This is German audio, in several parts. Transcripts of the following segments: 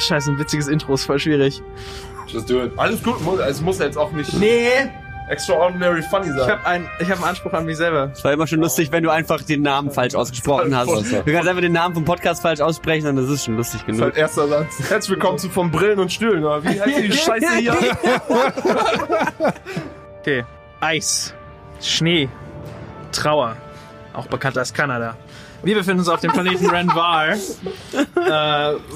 scheiße, ein witziges Intro ist voll schwierig. Just do it. Alles gut, muss- es muss jetzt auch nicht Nee, extraordinary funny ich sein. habe ein, ich hab einen Anspruch an mich selber. Es war immer schon lustig, wenn du einfach den Namen falsch ausgesprochen hast. Du kannst einfach den Namen vom Podcast falsch aussprechen und das ist schon lustig Das ist genug. halt erster Satz. Herzlich willkommen zu von Brillen und Stühlen, oder wie heißt die Scheiße hier? Okay. Eis, Schnee, Trauer, auch bekannt als Kanada. Wir befinden uns auf dem Planeten Renvar, äh,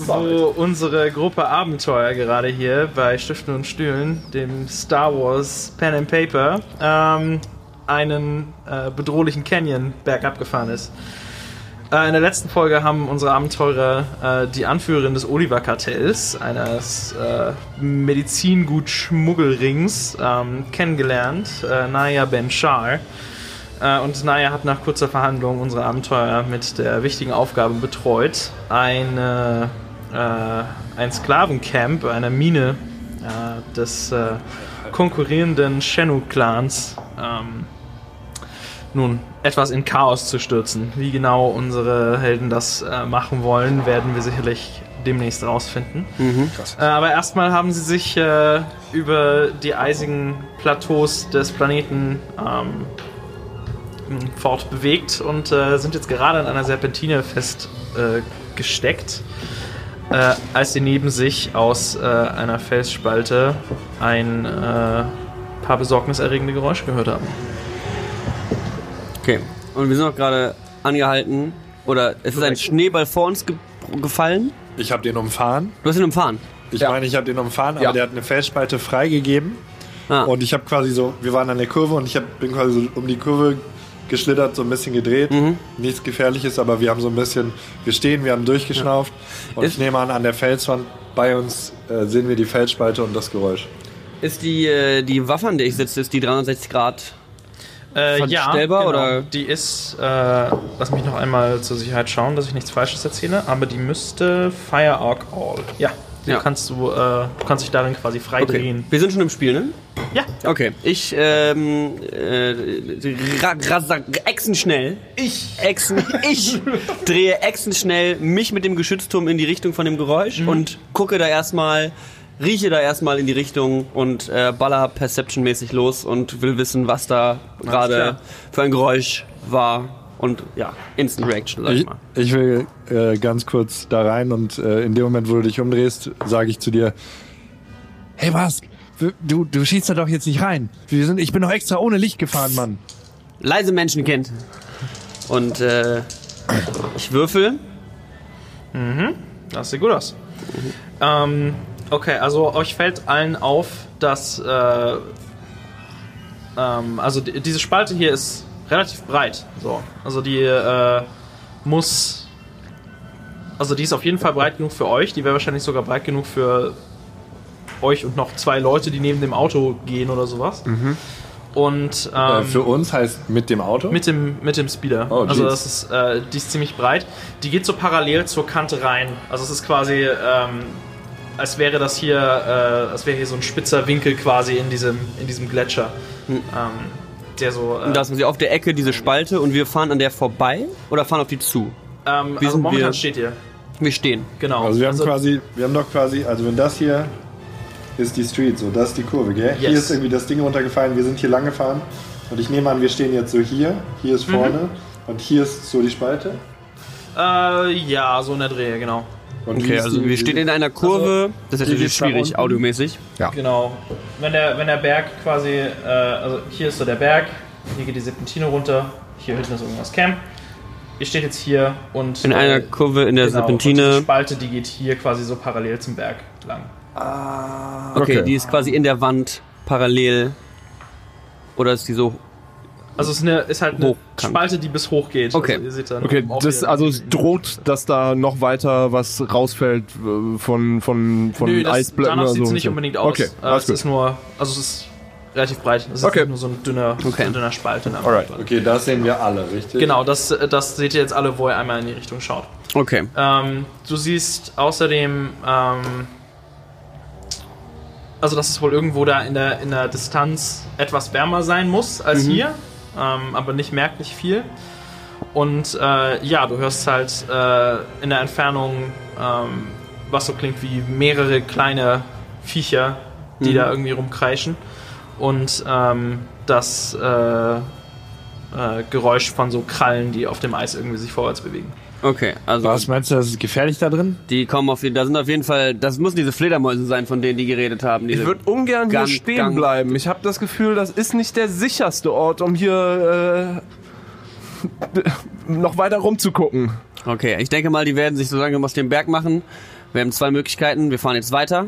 wo unsere Gruppe Abenteuer gerade hier bei Stiften und Stühlen, dem Star Wars Pen and Paper, ähm, einen äh, bedrohlichen Canyon bergab gefahren ist. Äh, in der letzten Folge haben unsere Abenteurer äh, die Anführerin des Oliver-Kartells, eines äh, Medizingut-Schmuggelrings, ähm, kennengelernt, äh, Naya Ben-Shar. Äh, und Naya hat nach kurzer Verhandlung unsere Abenteuer mit der wichtigen Aufgabe betreut, eine, äh, ein Sklavencamp, eine Mine äh, des äh, konkurrierenden Shenu-Clans ähm, nun etwas in Chaos zu stürzen. Wie genau unsere Helden das äh, machen wollen, werden wir sicherlich demnächst rausfinden. Äh, aber erstmal haben sie sich über die eisigen Plateaus des Planeten ähm, fortbewegt und äh, sind jetzt gerade an einer Serpentine festgesteckt, äh, äh, als sie neben sich aus äh, einer Felsspalte ein äh, paar besorgniserregende Geräusche gehört haben. Okay. Und wir sind auch gerade angehalten. Oder es ist ein Schneeball vor uns ge gefallen. Ich habe den umfahren. Du hast ihn umfahren. Ich meine, ich habe den umfahren, aber Ja. der hat eine Felsspalte freigegeben. Ah. Und ich habe quasi so, wir waren an der Kurve und ich hab, bin quasi so um die Kurve geschlittert, so ein bisschen gedreht. Mhm. Nichts Gefährliches, aber wir haben so ein bisschen, wir stehen, wir haben durchgeschnauft. Und Ist- ich nehme an, an der Felswand bei uns äh, sehen wir die Felsspalte und das Geräusch. Ist die, äh, die Waffe, an der ich sitze, ist die 360 Grad. Äh, Verstellbar, genau. oder? Die ist, äh, lass mich noch einmal zur Sicherheit schauen, dass ich nichts Falsches erzähle, aber die müsste Fire Arc All. Ja, Ja. kannst du, äh, du kannst dich darin quasi frei Okay. drehen. Wir sind schon im Spiel, ne? Ja, Okay. Ich, ähm, äh, exenschnell. Ich. Exen, ich drehe exenschnell mich mit dem Geschützturm in die Richtung von dem Geräusch und gucke da erstmal, rieche da erstmal in die Richtung und äh, baller Perception-mäßig los und will wissen, was da gerade für ein Geräusch war. Und ja, Instant Reaction, sag ich Ich, mal. ich will äh, ganz kurz da rein und äh, in dem Moment, wo du dich umdrehst, sage ich zu dir, Hey, was? Du, du schießt da doch jetzt nicht rein. Wir sind, ich bin doch extra ohne Licht gefahren, Mann. Leise Menschenkind. Und äh, ich würfel. das sieht gut aus. Ähm, okay, also euch fällt allen auf, dass, äh, ähm, also die, diese Spalte hier ist relativ breit. So, also die äh, muss, also die ist auf jeden Fall breit genug für euch. Die wäre wahrscheinlich sogar breit genug für euch und noch zwei Leute, die neben dem Auto gehen oder sowas. Und äh, ähm, für uns heißt mit dem Auto? mit dem, mit dem Speeder. Oh, also das ist, äh, die ist ziemlich breit. Die geht so parallel zur Kante rein. Also es ist quasi, ähm, als wäre das hier, äh, als wäre hier so ein spitzer Winkel quasi in diesem, in diesem Gletscher. Ähm, der so. Äh, Und da ist sie auf der Ecke diese Spalte und wir fahren an der vorbei oder fahren auf die zu? ähm, wie also sind momentan wir- steht ihr. Wir stehen. Genau. Also wir haben quasi, wir haben doch quasi, also wenn das hier ist die Street, so das ist die Kurve, gell? Hier Yes. ist irgendwie das Ding runtergefallen, wir sind hier lang gefahren und ich nehme an, wir stehen jetzt so hier, hier ist vorne und hier ist so die Spalte. äh, ja, so in der Drehe, genau. Und Okay, also wir stehen in einer Kurve. das ist natürlich schwierig, unten? audiomäßig. Genau. Wenn der, wenn der Berg quasi, äh, also hier ist so der Berg, hier geht die Serpentine runter, hier hinten ist irgendwas Camp. Ihr steht jetzt hier und In äh, einer Kurve in der genau, Und die Serpentine. Spalte, die geht hier quasi so parallel zum Berg lang. Okay, Okay. die ist quasi in der Wand parallel. Oder ist die so. Also es ist, eine, ist halt eine Hochkant. Spalte, die bis hoch geht. Okay. Also ihr seht dann Okay, das, also es droht, dass da noch weiter was rausfällt äh, von, von, von Nö, das, Eisblöcken danach oder sieht es so. nicht unbedingt aus. Okay, äh, es gut. ist nur, also es ist relativ breit. Es ist Okay. nicht nur so ein dünner, Okay. ein dünner Spalt. In der Alright. Okay, das sehen wir alle, richtig? Genau, das, das seht ihr jetzt alle, wo ihr einmal in die Richtung schaut. Okay. Ähm, du siehst außerdem, ähm, also dass es wohl irgendwo da in der, in der Distanz etwas wärmer sein muss als hier, ähm, aber nicht merklich viel. Und äh, ja, du hörst halt äh, in der Entfernung ähm, was so klingt wie mehrere kleine Viecher, die Mhm. da irgendwie rumkreischen. Und ähm, das äh, äh, Geräusch von so Krallen, die auf dem Eis irgendwie sich vorwärts bewegen. Okay, also Was meinst du, das ist gefährlich da drin? die kommen auf jeden da sind auf jeden Fall, das müssen diese Fledermäuse sein, von denen die geredet haben. Diese, Ich würde ungern hier Gang- stehen Gang- bleiben. Ich habe das Gefühl, das ist nicht der sicherste Ort, um hier äh, noch weiter rumzugucken. okay, ich denke mal, die werden sich so langsam aus dem Berg machen. Wir haben zwei Möglichkeiten. Wir fahren jetzt weiter.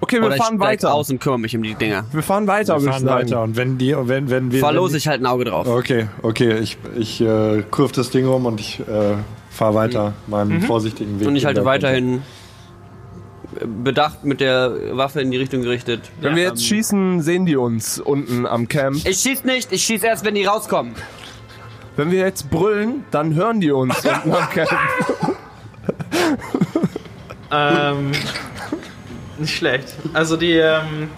Okay, wir oder ich fahren steig weiter. aus und kümmere mich um die Dinger. Wir fahren weiter, Wir fahren ich weiter. Und wenn die, wenn, wenn wir. Verlose ich halt ein Auge drauf. Okay, okay, ich, ich äh, kurve das Ding rum und ich äh, fahre weiter meinen vorsichtigen Weg. Und ich halte weiterhin bedacht mit der Waffe in die Richtung gerichtet. Wenn wir jetzt schießen, sehen die uns unten am Camp. Ich schieß nicht, ich schieß erst, wenn die rauskommen. Wenn wir jetzt brüllen, dann hören die uns unten am Camp. Ähm, nicht schlecht. Also die, ähm,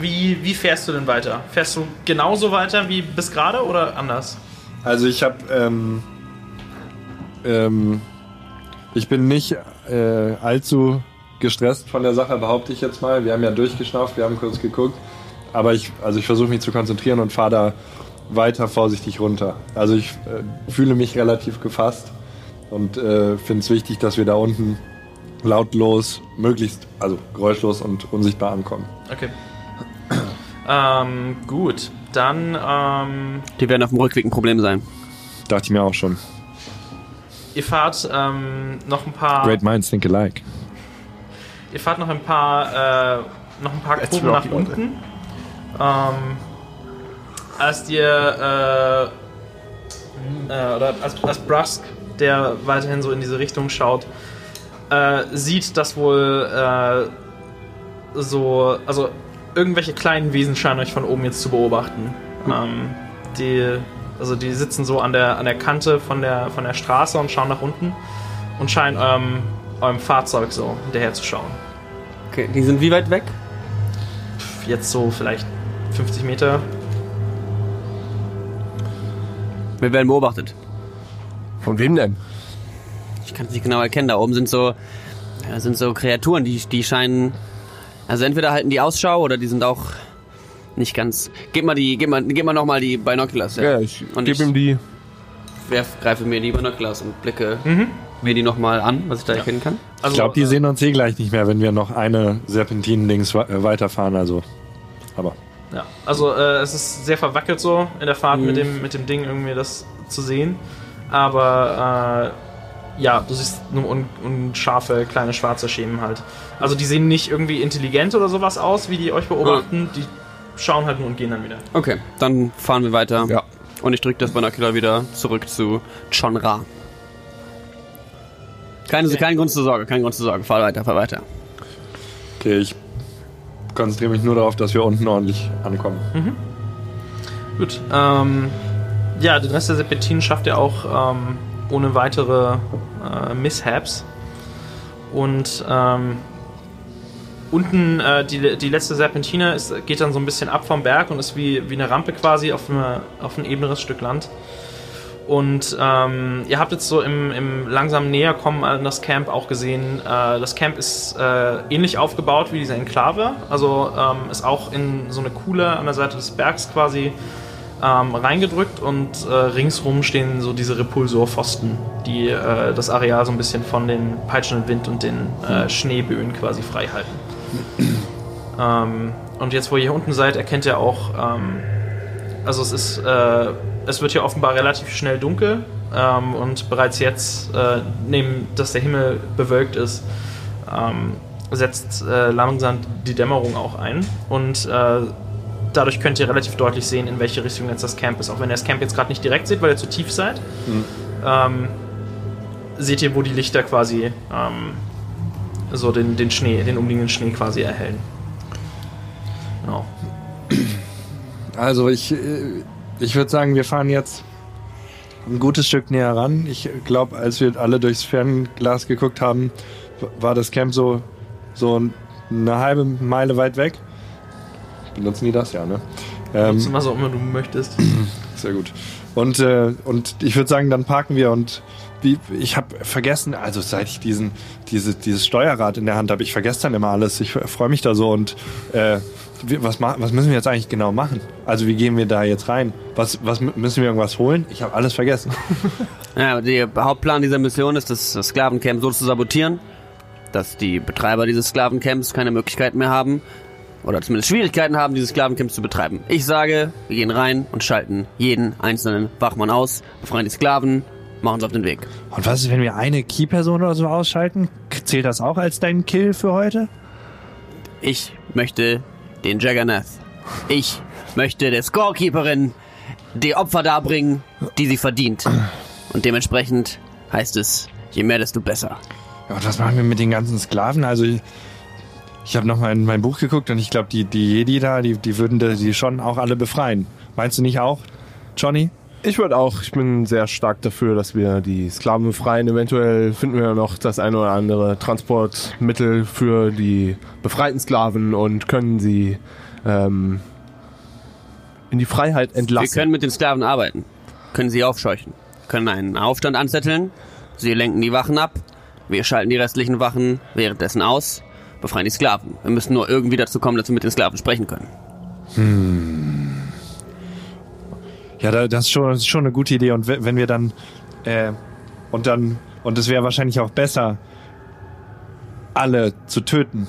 wie, wie fährst du denn weiter? Fährst du genauso weiter wie bis gerade oder anders? Also ich habe, ähm, ähm, ich bin nicht äh, allzu gestresst von der Sache, behaupte ich jetzt mal. Wir haben ja durchgeschnauft, wir haben kurz geguckt, aber ich, also ich versuche mich zu konzentrieren und fahre da weiter vorsichtig runter. Also ich äh, fühle mich relativ gefasst und äh, finde es wichtig, dass wir da unten lautlos, möglichst, also geräuschlos und unsichtbar ankommen. Okay. ähm, gut. Dann, ähm, Die werden auf dem Rückweg ein Problem sein. Dachte ich mir auch schon. Ihr fahrt ähm, noch ein paar. Great minds think alike. Ihr fahrt noch ein paar, äh, noch ein paar Kurven nach unten. Ähm, als ihr, äh, äh, oder als, als Brusk, der weiterhin so in diese Richtung schaut, äh, sieht, dass wohl äh, so, also irgendwelche kleinen Wesen scheinen euch von oben jetzt zu beobachten. Ähm, die, also die sitzen so an der, an der Kante von der, von der Straße und schauen nach unten und scheinen eurem, eurem Fahrzeug so hinterher zu schauen. Okay, die sind wie weit weg? Jetzt so vielleicht 50 Meter. Wir werden beobachtet. Von wem denn? Ich kann es nicht genau erkennen. Da oben sind so, sind so Kreaturen, die, die scheinen. Also entweder halten die Ausschau oder die sind auch nicht ganz. Gib mal die, gib mal, gib mal noch mal die Binoculars. Ja, ich Und gebe ich ihm die. werf, greife mir die Binoculars und blicke mir die noch mal an, was ich da erkennen kann. Also, Ich glaube, die sehen uns eh gleich nicht mehr, wenn wir noch eine Serpentinen-Dings äh, weiterfahren. Also, aber Ja, also äh, es ist sehr verwackelt so in der Fahrt Mhm. mit, dem, mit dem Ding irgendwie das zu sehen. Aber äh, ja, du siehst nur un unscharfe kleine schwarze Schemen halt. Also die sehen nicht irgendwie intelligent oder sowas aus, wie die euch beobachten. Die schauen halt nur und gehen dann wieder. Okay, dann fahren wir weiter. Ja. Und ich drücke das Binocular wieder zurück zu Chonra. Keine, kein Grund zur Sorge, kein Grund zur Sorge. Fahr weiter, fahr weiter. Okay, ich konzentriere mich nur darauf, dass wir unten ordentlich ankommen. Gut. Ähm, ja, den Rest der Serpentinen schafft ihr auch ähm, ohne weitere äh, Mishaps. Und ähm, unten äh, die, die letzte Serpentine ist, geht dann so ein bisschen ab vom Berg und ist wie, wie eine Rampe quasi auf, eine, auf ein ebeneres Stück Land. Und ähm, ihr habt jetzt so im, im langsam Näherkommen an das Camp auch gesehen, äh, das Camp ist äh, ähnlich aufgebaut wie diese Enklave. Also ähm, ist auch in so eine Kuhle an der Seite des Bergs quasi ähm, reingedrückt und äh, ringsrum stehen so diese Repulsorpfosten, die äh, das Areal so ein bisschen von den peitschenden Wind und den äh, Schneeböen quasi frei halten. ähm, und jetzt, wo ihr hier unten seid, erkennt ihr auch, ähm, also es ist, äh, es wird hier offenbar relativ schnell dunkel ähm, und bereits jetzt, äh, neben dass der Himmel bewölkt ist, ähm, setzt äh, langsam die Dämmerung auch ein und äh, dadurch könnt ihr relativ deutlich sehen, in welche Richtung jetzt das Camp ist. Auch wenn ihr das Camp jetzt gerade nicht direkt seht, weil ihr zu tief seid, ähm, seht ihr, wo die Lichter quasi ähm, so den, den Schnee, den umliegenden Schnee quasi erhellen. Genau. Also ich, äh, ich würde sagen, wir fahren jetzt ein gutes Stück näher ran. Ich glaube, als wir alle durchs Fernglas geguckt haben, war das Camp so, so eine halbe Meile weit weg. Benutzen die das? Ja, ne? Nutzt Ähm, was auch immer du möchtest. sehr gut. Und, äh, und ich würde sagen, dann parken wir und wie, ich habe vergessen, also seit ich diesen, diese, dieses Steuerrad in der Hand habe, ich vergesse dann immer alles. Ich freue mich da so und äh, was, was müssen wir jetzt eigentlich genau machen? Also wie gehen wir da jetzt rein? Was, was mü- müssen wir irgendwas holen? Ich habe alles vergessen. Ja, der Hauptplan dieser Mission ist, das, Sklavencamp so zu sabotieren, dass die Betreiber dieses Sklavencamps keine Möglichkeit mehr haben oder zumindest Schwierigkeiten haben, dieses Sklavencamp zu betreiben. Ich sage, wir gehen rein und schalten jeden einzelnen Wachmann aus, befreien die Sklaven, machen sie auf den Weg. Und was ist, wenn wir eine Key-Person oder so ausschalten? Zählt das auch als dein Kill für heute? Ich möchte den Jaggernath. Ich möchte der Scorekeeperin die Opfer darbringen, die sie verdient. Und dementsprechend heißt es, je mehr, desto besser. Ja, und was machen wir mit den ganzen Sklaven? Also ich, ich habe noch mal in mein Buch geguckt und ich glaube, die, die Jedi da, die, die würden die schon auch alle befreien. Meinst du nicht auch, Johnny? Ich würde auch, ich bin sehr stark dafür, dass wir die Sklaven befreien. Eventuell finden wir noch das eine oder andere Transportmittel für die befreiten Sklaven und können sie ähm, in die Freiheit Wir entlassen. können mit den Sklaven arbeiten, können sie aufscheuchen, können einen Aufstand anzetteln, sie lenken die Wachen ab, wir schalten die restlichen Wachen währenddessen aus, befreien die Sklaven. Wir müssen nur irgendwie dazu kommen, dass wir mit den Sklaven sprechen können. Ja, da- das ist schon, das ist schon eine gute Idee. Und we- wenn wir dann äh, und dann und es wäre wahrscheinlich auch besser, alle zu töten,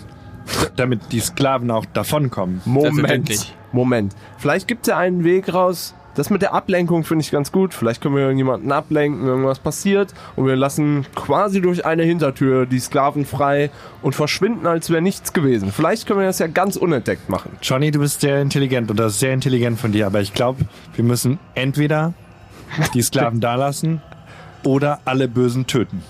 damit die Sklaven auch davonkommen. Moment. Moment. Vielleicht gibt es ja einen Weg raus. Das mit der Ablenkung finde ich ganz gut. Vielleicht können wir irgendjemanden ablenken, irgendwas passiert und wir lassen quasi durch eine Hintertür die Sklaven frei und verschwinden, als wäre nichts gewesen. Vielleicht können wir das ja ganz unentdeckt machen. Johnny, du bist sehr intelligent und das ist sehr intelligent von dir, aber ich glaube, wir müssen entweder die Sklaven da lassen oder alle Bösen töten.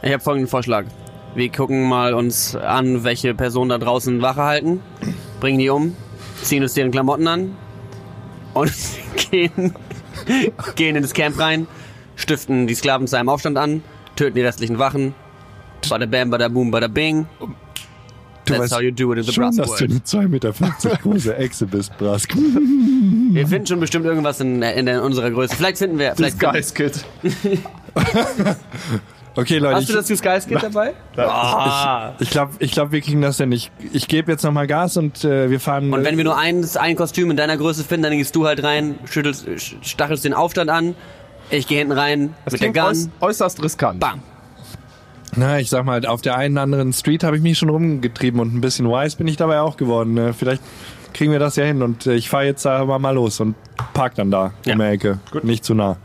Ich habe folgenden Vorschlag. Wir gucken mal uns an, welche Personen da draußen Wache halten, bringen die um, ziehen uns deren Klamotten an und gehen, gehen ins Camp rein, stiften die Sklaven zu einem Aufstand an, töten die restlichen Wachen. Bada bam, bada boom, bada bing. Du That's weißt how you do it in the schon, brass dass du eine 2,50 Meter große Echse bist, Brask. Wir finden schon bestimmt irgendwas in, in, in unserer Größe. Vielleicht finden wir. Vielleicht Guys Kid. Okay, Leute, Hast du das Disguise-Kit dabei? ich, ich glaube, ich glaub, wir kriegen das ja nicht. Ich gebe jetzt nochmal Gas und äh, wir fahren. Und wenn wir nur ein, ein Kostüm in deiner Größe finden, dann gehst du halt rein, schüttelst, sch- stachelst den Aufstand an. Ich gehe hinten rein Das mit der Gun. äuß äußerst riskant. Bam. Na, ich sag mal, auf der einen oder anderen Street habe ich mich schon rumgetrieben und ein bisschen wise bin ich dabei auch geworden. Ne? Vielleicht kriegen wir das ja hin und äh, ich fahre jetzt aber mal los und park dann da Ja. um die Ecke. Nicht zu nah.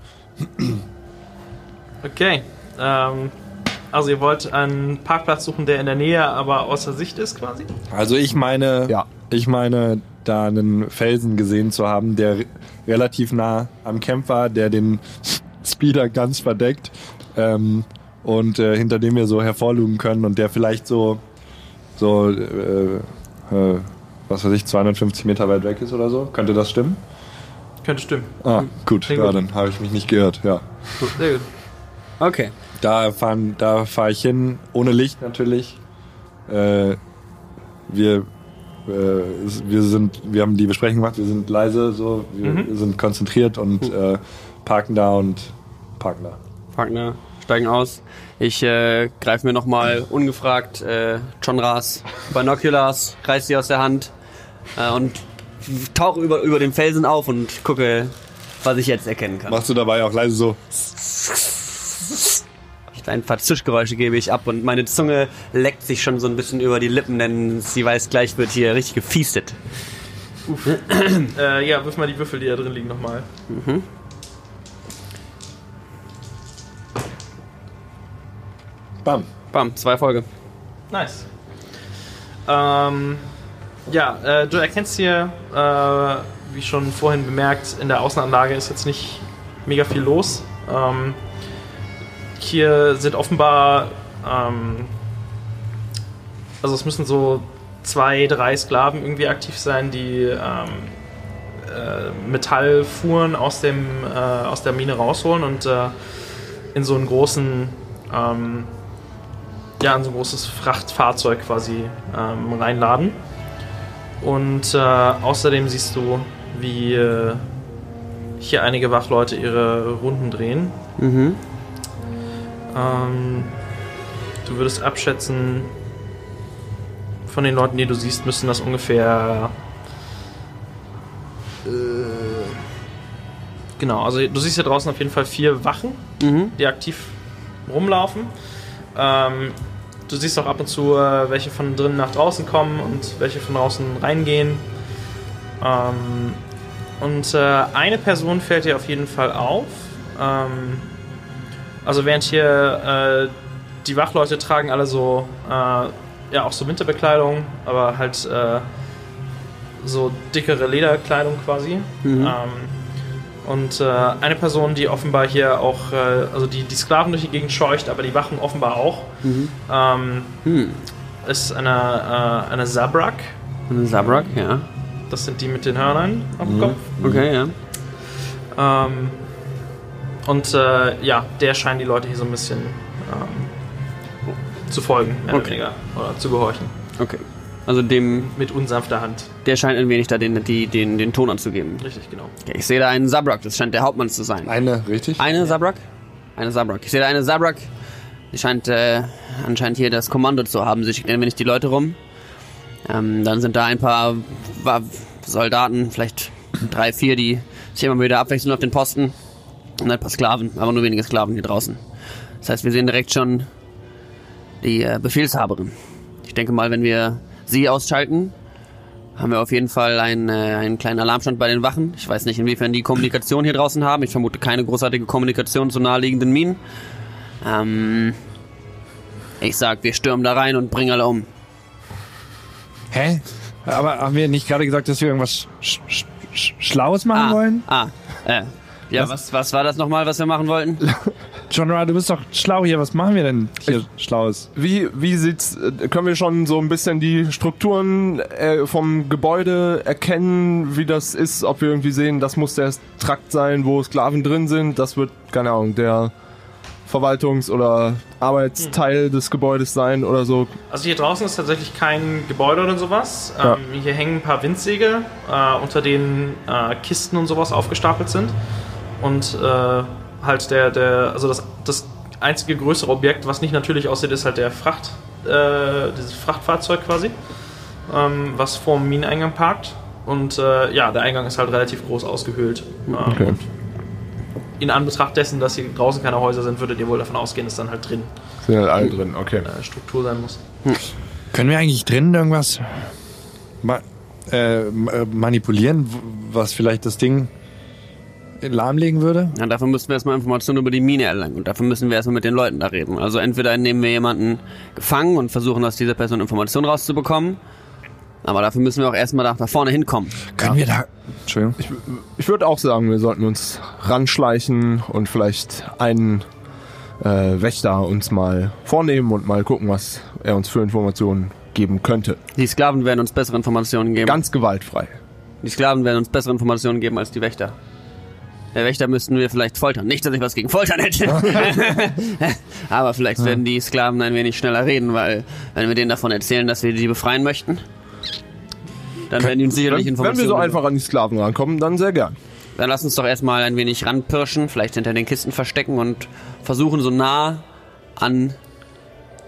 Okay. Ähm, also ihr wollt einen Parkplatz suchen, der in der Nähe, aber außer Sicht ist quasi? Also ich meine, Ja. ich meine, da einen Felsen gesehen zu haben, der re- relativ nah am Camp war, der den Speeder ganz verdeckt ähm, und äh, hinter dem wir so hervorlugen können und der vielleicht so, so, äh, äh, was weiß ich, 250 Meter weit weg ist oder so. Könnte das stimmen? Könnte stimmen. Ah, gut, ja, gut. dann habe ich mich nicht gehört, ja. Gut, sehr gut. Okay. Da fahren, da fahre ich hin, ohne Licht natürlich. Äh, wir, äh, wir sind, wir haben die Besprechung gemacht, wir sind leise, so, wir Mhm. sind konzentriert und äh, parken da und parken da. Partner steigen aus. Ich äh, greife mir nochmal ungefragt äh, John Ras Binoculars, reiß sie aus der Hand äh, und tauche über, über den Felsen auf und gucke, was ich jetzt erkennen kann. Machst du dabei auch leise so? Ein paar Zischgeräusche gebe ich ab und meine Zunge leckt sich schon so ein bisschen über die Lippen, denn sie weiß, gleich wird hier richtig gefiestet. Äh, ja, wirf mal die Würfel, die da drin liegen, nochmal. Bam. Bam, zwei Folge. Nice. Ähm, ja, äh, du erkennst hier, äh, wie schon vorhin bemerkt, in der Außenanlage ist jetzt nicht mega viel los. Ähm, hier sind offenbar, ähm, also es müssen so zwei, drei Sklaven irgendwie aktiv sein, die ähm, äh, Metallfuhren aus, dem, äh, aus der Mine rausholen und äh, in so einen großen ähm, ja, in so ein großes Frachtfahrzeug quasi ähm, reinladen. Und äh, außerdem siehst du, wie äh, hier einige Wachleute ihre Runden drehen. Mhm. Ähm, du würdest abschätzen, von den Leuten, die du siehst, müssten das ungefähr. Äh, genau, also du siehst hier draußen auf jeden Fall vier Wachen, Mhm. die aktiv rumlaufen. Ähm, du siehst auch ab und zu, äh, welche von drinnen nach draußen kommen und welche von draußen reingehen. Ähm, und äh, eine Person fällt dir auf jeden Fall auf. Ähm, also während hier äh, die Wachleute tragen alle so, äh, ja auch so Winterbekleidung, aber halt äh, so dickere Lederkleidung quasi. Mhm. Ähm, und äh, eine Person, die offenbar hier auch, äh, also die, die Sklaven durch die Gegend scheucht, aber die Wachen offenbar auch, Mhm. ähm, Hm. ist eine, äh, eine Zabrak. Eine Sabrak, ja. Das sind die mit den Hörnern auf dem Kopf. Okay, ja. Ähm, und äh, ja, der scheint die Leute hier so ein bisschen ähm, zu folgen, mehr oder Okay. weniger. Oder zu gehorchen. Okay. Also dem, Mit unsanfter Hand. der scheint ein wenig da den, die, den, den Ton anzugeben. Richtig, genau. Okay, ich sehe da einen Sabrak, das scheint der Hauptmann zu sein. Eine, richtig? Eine Sabrak? Eine Sabrak. Ich sehe da eine Sabrak. Die scheint äh, anscheinend hier das Kommando zu haben. Sie schickt ein wenig die Leute rum. Ähm, dann sind da ein paar Soldaten, vielleicht drei, vier, die sich immer wieder abwechseln auf den Posten. Und ein paar Sklaven, aber nur wenige Sklaven hier draußen. Das heißt, wir sehen direkt schon die äh, Befehlshaberin. Ich denke mal, wenn wir sie ausschalten, haben wir auf jeden Fall einen, äh, einen kleinen Alarmstand bei den Wachen. Ich weiß nicht, inwiefern die Kommunikation hier draußen haben. Ich vermute keine großartige Kommunikation zu naheliegenden Minen. Ähm, ich sag, wir stürmen da rein und bringen alle um. Hä? Aber haben wir nicht gerade gesagt, dass wir irgendwas sch sch sch Schlaues machen ah, wollen? Ah, äh, ja, was, was war das nochmal, was wir machen wollten? John Ra, du bist doch schlau hier. Was machen wir denn hier Schlaues? Wie, wie sieht's, äh, können wir schon so ein bisschen die Strukturen äh, vom Gebäude erkennen, wie das ist, ob wir irgendwie sehen, das muss der Trakt sein, wo Sklaven drin sind, das wird, keine Ahnung, der Verwaltungs- oder Arbeitsteil des Gebäudes sein oder so. Also hier draußen ist tatsächlich kein Gebäude oder sowas. Ja. Ähm, hier hängen ein paar Windsäge, äh, unter denen äh, Kisten und sowas aufgestapelt sind. Und äh, halt der, der, also das, das einzige größere Objekt, was nicht natürlich aussieht, ist halt der Fracht, äh, dieses Frachtfahrzeug quasi, ähm, was vor dem Mineneingang parkt. Und äh, ja, der Eingang ist halt relativ groß ausgehöhlt. Ähm, Okay. und in Anbetracht dessen, dass hier draußen keine Häuser sind, würdet ihr wohl davon ausgehen, dass dann halt drin Sind halt alle drin, okay. äh, Struktur sein muss. Können wir eigentlich drinnen irgendwas ma äh, äh, manipulieren, was vielleicht das Ding lahmlegen würde? Ja, dafür müssen wir erstmal Informationen über die Mine erlangen. Und dafür müssen wir erstmal mit den Leuten da reden. Also entweder nehmen wir jemanden gefangen und versuchen aus dieser Person Informationen rauszubekommen. Aber dafür müssen wir auch erstmal nach, nach vorne hinkommen. Können wir da... Entschuldigung. Ich würde auch sagen, wir sollten uns ranschleichen und vielleicht einen äh, Wächter uns mal vornehmen und mal gucken, was er uns für Informationen geben könnte. Die Sklaven werden uns bessere Informationen geben. Ganz gewaltfrei. Die Sklaven werden uns bessere Informationen geben als die Wächter. Der Wächter müssten wir vielleicht foltern. Nicht, dass ich was gegen Foltern hätte. Aber vielleicht werden die Sklaven ein wenig schneller reden, weil wenn wir denen davon erzählen, dass wir die befreien möchten, dann werden die uns sicherlich Wenn, wenn Informationen wir so einfach an die Sklaven rankommen, dann sehr gern. Dann lass uns doch erstmal ein wenig ranpirschen, vielleicht hinter den Kisten verstecken und versuchen so nah an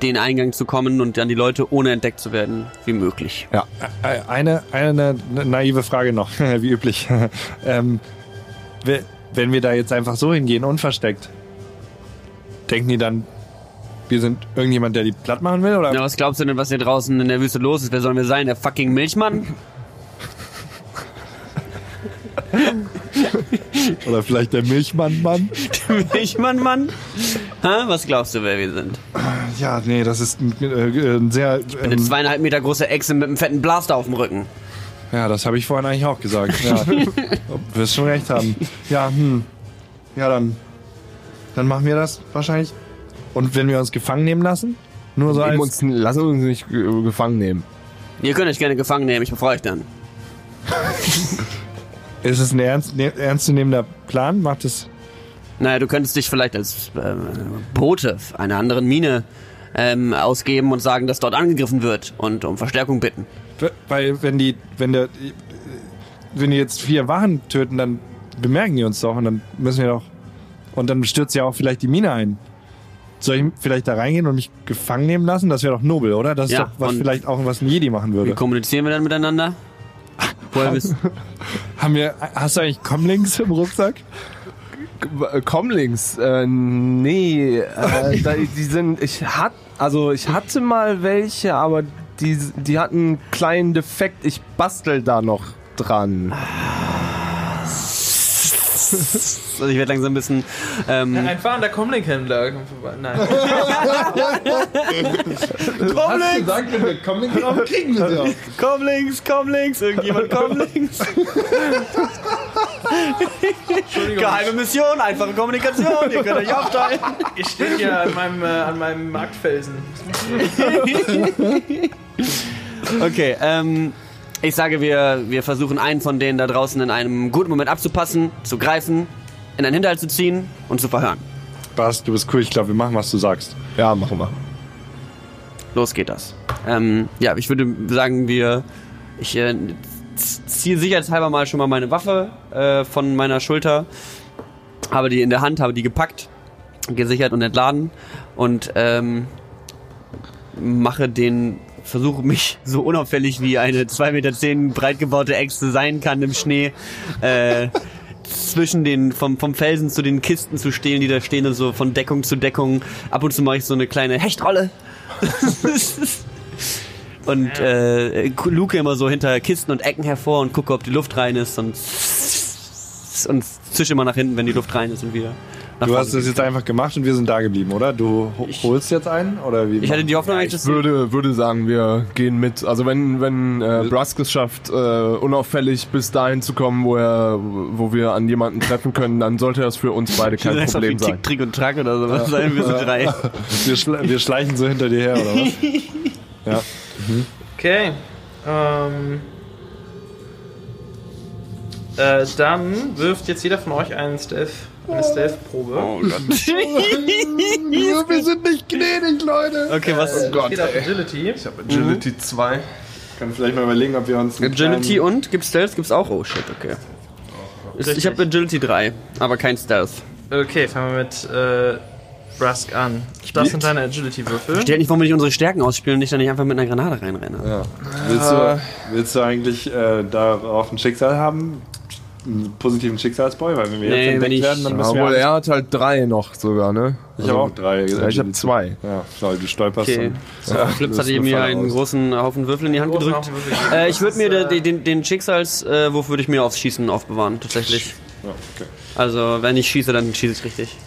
den Eingang zu kommen und an die Leute ohne entdeckt zu werden wie möglich. Ja. Äh, Eine, eine naive Frage noch, wie üblich. ähm, wenn wir da jetzt einfach so hingehen, unversteckt, denken die dann, wir sind irgendjemand, der die platt machen will? Oder? Ja, was glaubst du denn, was hier draußen in der Wüste los ist? Wer sollen wir sein? Der fucking Milchmann? Oder vielleicht der Milchmann-Mann? Milchmann, Mann? Ha? Was glaubst du, wer wir sind? Ja, nee, das ist ein, äh, ein sehr... Eine Ähm, zweieinhalb Meter große Echse mit einem fetten Blaster auf dem Rücken. Ja, das habe ich vorhin eigentlich auch gesagt. Ja. du wirst schon recht haben. Ja, hm. Ja, dann, dann machen wir das wahrscheinlich. Und wenn wir uns gefangen nehmen lassen? Nur so als... uns, lassen uns nicht gefangen nehmen. Ihr könnt euch gerne gefangen nehmen, ich befreue euch dann. Ist es ein ernst, ne, ernstzunehmender Plan? Macht es... Naja, du könntest dich vielleicht als äh, Bote einer anderen Mine ähm, ausgeben und sagen, dass dort angegriffen wird und um Verstärkung bitten. Weil wenn die, wenn der, wenn die jetzt vier Wachen töten, dann bemerken die uns doch und dann müssen wir doch. Und dann stürzt ja auch vielleicht die Mine ein. Soll ich vielleicht da reingehen und mich gefangen nehmen lassen? Das wäre doch nobel, oder? Das ist Ja, doch was vielleicht auch was ein Jedi machen Wie würde. kommunizieren wir dann miteinander? Woher wissen? Haben wir, hast du eigentlich Comlinks im Rucksack? Comlinks, äh, nee, äh, da, die sind, ich hat, also ich hatte mal welche, aber die, die hatten einen kleinen Defekt. Ich bastel da noch dran. Also ich werde langsam ein bisschen. Ähm, Ein fahrender Comlink-Händler kommt vorbei. Nein. Du gesagt, wenn wir kommen, dann kriegen wir sie auch. komm links, komm links, irgendjemand komm links. Entschuldigung, Geheime Mission, einfache Kommunikation, ihr könnt euch aufteilen. ich stehe hier an meinem, äh, an meinem Marktfelsen. Okay, ähm, ich sage, wir, wir versuchen einen von denen da draußen in einem guten Moment abzupassen, zu greifen, in einen Hinterhalt zu ziehen und zu verhören. Bas, du bist cool. Ich glaube, wir machen, was du sagst. Ja, machen wir. Los geht das. Ähm, ja, ich würde sagen, wir. Ich äh, ziehe sicherheitshalber mal schon mal meine Waffe äh, von meiner Schulter, habe die in der Hand, habe die gepackt, gesichert und entladen und ähm, mache den. Versuche mich so unauffällig wie eine 2,10 Meter breit gebaute Echse sein kann im Schnee, äh, zwischen den, vom, vom Felsen zu den Kisten zu stehen, die da stehen und so von Deckung zu Deckung. Ab und zu mache ich so eine kleine Hechtrolle. und äh, luke immer so hinter Kisten und Ecken hervor und gucke, ob die Luft rein ist und, und zische immer nach hinten, wenn die Luft rein ist und wieder. Nach Du hast das geht. jetzt einfach gemacht und wir sind da geblieben, oder? Du ho- holst jetzt einen? Oder wie? Ich hatte die Hoffnung, eigentlich, Ich dass würde, würde sagen, wir gehen mit. Also wenn, wenn äh, Brusk es schafft, äh, unauffällig bis dahin zu kommen, wo er, wo wir an jemanden treffen können, dann sollte das für uns beide kein das Problem sein. Tick, Trick und Track oder sowas sein. Wir sind drei. wir, schle wir schleichen so hinter dir her, oder was? ja. Okay. Ähm, äh, dann wirft jetzt jeder von euch einen Stealth, eine Stealth-Probe. Oh Gott. wir sind nicht gnädig, Leute. Okay, was? Gott, Geht auf Agility. Agility 2. Können vielleicht mal überlegen, ob wir uns. Agility und? Gibt's Stealth? Gibt's auch? Oh shit, okay. Ist, ich habe Agility 3, aber kein Stealth. Okay, fangen wir mit äh, Brusk an. Das sind deine Agility-Würfel. Stell nicht, warum wir nicht unsere Stärken ausspielen und ich dann nicht einfach mit einer Granate reinrenne. Ja. Willst, du, willst du eigentlich äh, darauf ein Schicksal haben? Einen positiven Schicksalsboy? Weil wenn wir Nee, jetzt entdeckt werden, dann müssen wir. Obwohl alles- er hat halt drei noch sogar, ne? ich habe auch drei. Ja, ich habe zwei. Ja, schau, du stolperst Okay. So, Flips hatte eine mir einen aus. großen Haufen Würfel in die Hand gedrückt. Äh, ich würde mir ist, den, den, den Schicksalswurf würde ich mir aufs Schießen aufbewahren, tatsächlich. Ja, okay. Also, wenn ich schieße, dann schieße ich richtig.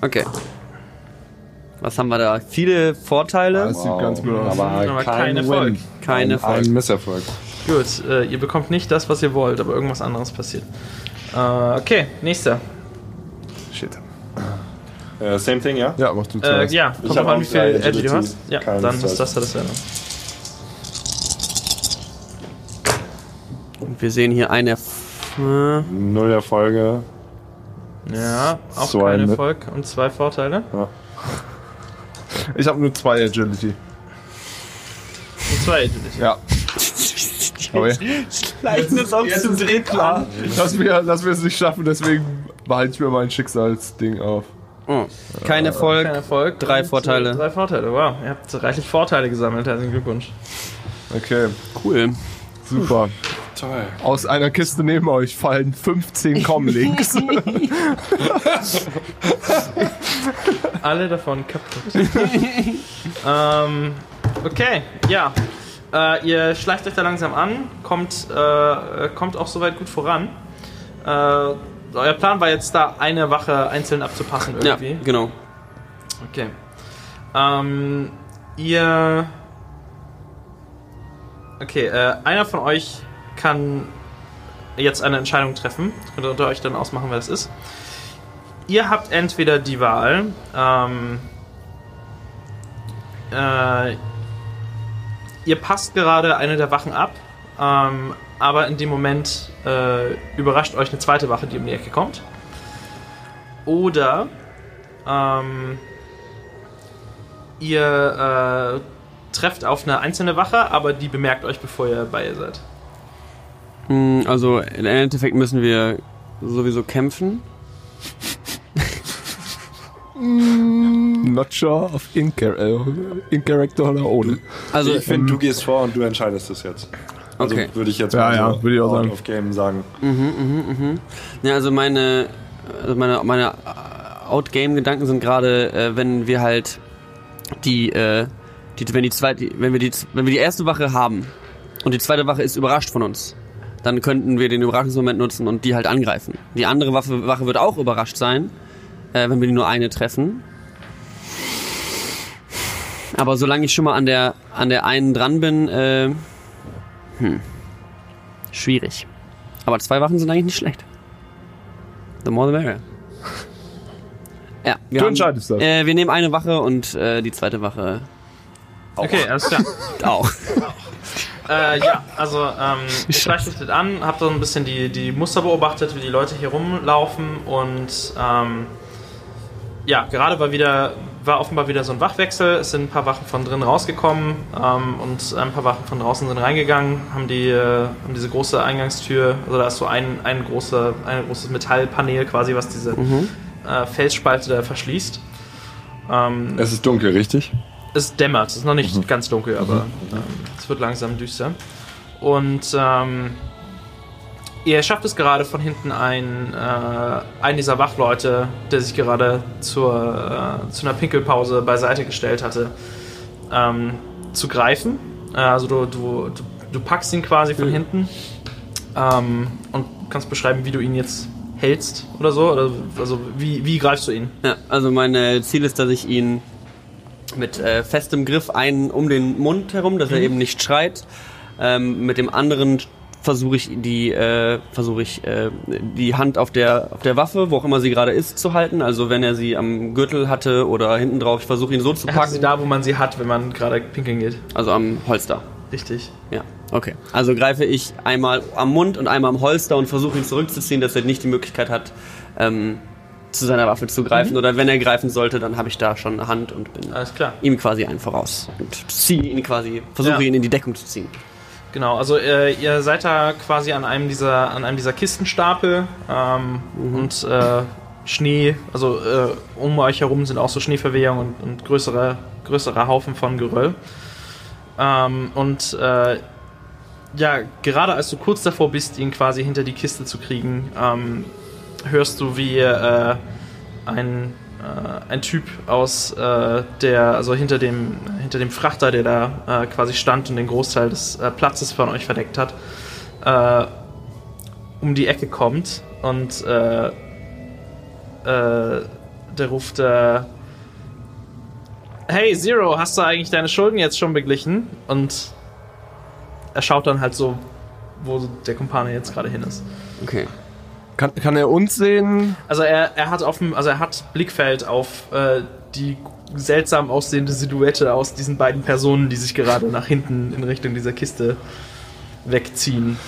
Okay. Was haben wir da? Viele Vorteile, Das sieht ganz gut aus. Aber, Aber kein kein Erfolg. Win. keine Ein, Erfolg. ein Misserfolg. Gut, äh, ihr bekommt nicht das, was ihr wollt, aber irgendwas anderes passiert. Äh, okay, nächster. Shit. Äh, same thing, ja? Ja, machst du Äh, zuerst. ja, kommt drauf an, wie viel Agility du hast. Ja, dann ist das ja das Rennen. Und wir sehen hier eine. F äh, Null Erfolge. Ja, auch Zwei kein mit- Erfolg und zwei Vorteile. Ich habe nur zwei Agility. Und zwei Agility. Ja. Okay. Leichen ist auch zu dritt klar. Dass wir, dass wir es nicht schaffen, deswegen behalte ich mir mein Schicksalsding auf. Oh, kein Erfolg. Kein Erfolg. Drei und, äh, Vorteile. Drei Vorteile, wow. Ihr habt reichlich Vorteile gesammelt. Herzlichen Glückwunsch. Okay, Cool. super. Toll. Aus einer Kiste neben euch fallen 15 Comlinks. Alle davon kaputt. ähm, okay, ja. Äh, ihr schleicht euch da langsam an, kommt, äh, kommt auch soweit gut voran. Äh, euer Plan war jetzt da eine Wache einzeln abzupassen Ja, irgendwie. genau. Okay. Ähm, ihr. Okay, äh, einer von euch kann jetzt eine Entscheidung treffen. Könnt ihr unter euch dann ausmachen, wer das ist. Ihr habt entweder die Wahl, ähm, äh, ihr passt gerade eine der Wachen ab, ähm, aber in dem Moment äh, überrascht euch eine zweite Wache, die um die Ecke kommt. Oder ähm, ihr äh, trefft auf eine einzelne Wache, aber die bemerkt euch, bevor ihr bei ihr seid. Hm, Also im Endeffekt müssen wir sowieso kämpfen. Not sure of in, char äh, in Character oder ohne. Also ich finde, du gehst vor und du entscheidest es jetzt. Also Okay. würde ich jetzt Ja, mal ja, so würde ich auch sagen. of game sagen. Ja, also meine, also meine, meine Outgame-Gedanken sind gerade, äh, wenn wir halt die, äh, die, wenn die zweite, wenn wir die, wenn wir die erste Wache haben und die zweite Wache ist überrascht von uns, dann könnten wir den Überraschungsmoment nutzen und die halt angreifen. Die andere Waffe, Wache wird auch überrascht sein, äh, wenn wir die nur eine treffen. Aber solange ich schon mal an der, an der einen dran bin, äh, hm, schwierig. Aber zwei Wachen sind eigentlich nicht schlecht. The more the merrier. Ja, wir Du haben- entscheidest das. Äh, wir nehmen eine Wache und äh, die zweite Wache Okay, alles klar. auch. Äh, ja, also ähm, ihr schleicht euch das an, habt so ein bisschen die, die Muster beobachtet, wie die Leute hier rumlaufen und ähm, ja, gerade war wieder war offenbar wieder so ein Wachwechsel. Es sind ein paar Wachen von drin rausgekommen ähm, und ein paar Wachen von draußen sind reingegangen, haben die äh, haben diese große Eingangstür, also da ist so ein, ein, große, ein großes Metallpanel quasi, was diese äh, Felsspalte da verschließt. Ähm, Es ist dunkel, richtig? es dämmert, es ist noch nicht ganz dunkel, aber ähm, es wird langsam düster. Und ähm, ihr schafft es gerade von hinten einen, äh, einen dieser Wachleute, der sich gerade zur, äh, zu einer Pinkelpause beiseite gestellt hatte, ähm, zu greifen. Äh, also du, du, du, du packst ihn quasi von hinten ähm, und kannst beschreiben, wie du ihn jetzt hältst oder so. Oder, also wie, wie greifst du ihn? Ja, also mein Ziel ist, dass ich ihn mit äh, festem Griff einen um den Mund herum, dass er eben nicht schreit. Ähm, mit dem anderen versuche ich die äh, versuche ich äh, die Hand auf der auf der Waffe, wo auch immer sie gerade ist, zu halten. Also wenn er sie am Gürtel hatte oder hinten drauf, ich versuche ihn so zu Er hat sie packen. da, wo man sie hat, wenn man gerade pinkeln geht. Also am Holster. Richtig. Ja, okay. Also greife ich einmal am Mund und einmal am Holster und versuche ihn zurückzuziehen, dass er nicht die Möglichkeit hat, ähm, zu seiner Waffe zu greifen. Oder wenn er greifen sollte, dann habe ich da schon eine Hand und bin ihm quasi einen voraus. Und ziehe ihn quasi, versuche Ja. ihn in die Deckung zu ziehen. Genau, also äh, ihr seid da quasi an einem dieser, an einem dieser Kistenstapel ähm, und äh, Schnee, also äh, um euch herum sind auch so Schneeverwehungen und, und größere, größere Haufen von Geröll. Ähm, und äh, ja, gerade als du kurz davor bist, ihn quasi hinter die Kiste zu kriegen, ähm, hörst du, wie äh, ein, ein Typ aus äh, der, also hinter dem, hinter dem Frachter, der da äh, quasi stand und den Großteil des äh, Platzes von euch verdeckt hat, äh, um die Ecke kommt und äh, äh, der ruft, äh, hey Zero, hast du eigentlich deine Schulden jetzt schon beglichen? Und er schaut dann halt so, wo der Kumpane jetzt gerade hin ist. Okay. Kann, kann er uns sehen? Also er, er hat auf dem, also er hat Blickfeld auf äh, die seltsam aussehende Silhouette aus diesen beiden Personen, die sich gerade nach hinten in Richtung dieser Kiste wegziehen.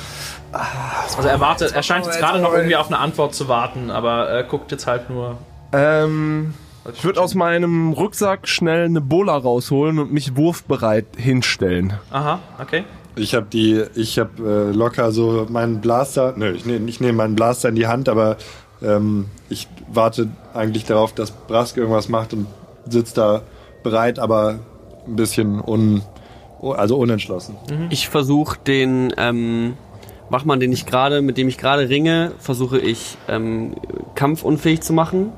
Also er wartet, er scheint jetzt gerade noch irgendwie auf eine Antwort zu warten, aber er guckt jetzt halt nur. Ähm, ich würde aus meinem Rucksack schnell eine Bola rausholen und mich wurfbereit hinstellen. Aha, okay. Ich habe die, ich habe äh, locker so meinen Blaster, nö, ich, nehm, ich nehme meinen Blaster in die Hand, aber ähm, ich warte eigentlich darauf, dass Brask irgendwas macht und sitzt da bereit, aber ein bisschen un, also unentschlossen. Ich versuche den ähm, Wachmann, den ich gerade, mit dem ich gerade ringe, versuche ich ähm, kampfunfähig zu machen,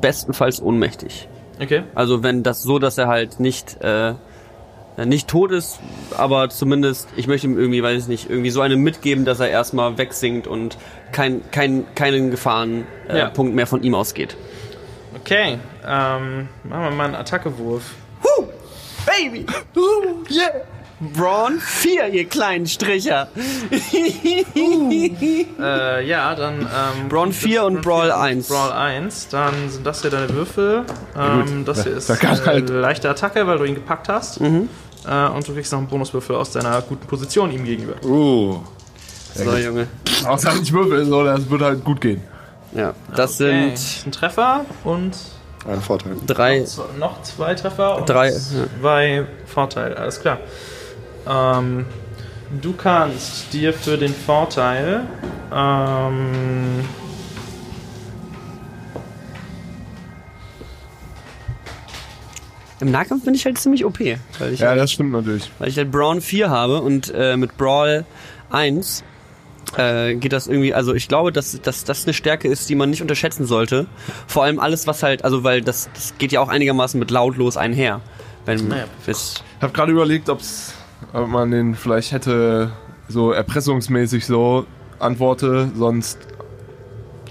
bestenfalls ohnmächtig. Okay. Also wenn das so, dass er halt nicht äh, nicht tot ist, aber zumindest, ich möchte ihm irgendwie, weiß ich nicht, irgendwie so eine mitgeben, dass er erstmal wegsinkt und kein, kein, keinen Gefahrenpunkt äh, Ja. Punkt mehr von ihm ausgeht. Okay. Ähm, machen wir mal einen Attackewurf. Baby! Yeah! Braun 4, ihr kleinen Stricher! Äh, ja, dann. Ähm, Braun 4 und Brawl 1. Brawl 1, dann sind das hier deine Würfel. Ähm, das hier ist äh, halt- leichte Attacke, weil du ihn gepackt hast. Äh, und du kriegst noch einen Bonuswürfel aus deiner guten Position ihm gegenüber. Uh, So, Junge. Außer ich würfel, so, das wird halt gut gehen. Ja, das Okay. sind ein Treffer und ein Vorteil. drei. noch zwei Treffer und Drei, zwei Vorteile. Alles klar. Ähm, du kannst dir für den Vorteil ähm, Im Nahkampf bin ich halt ziemlich OP. Weil ich ja, halt, das stimmt natürlich. Weil ich halt Brawn 4 habe und äh, mit Brawl 1 äh, geht das irgendwie, also ich glaube, dass, dass das eine Stärke ist, die man nicht unterschätzen sollte. Vor allem alles, was halt, also weil das, das geht ja auch einigermaßen mit lautlos einher. Wenn naja. Ich habe gerade überlegt, ob es ob man den vielleicht hätte so erpressungsmäßig so antworte, sonst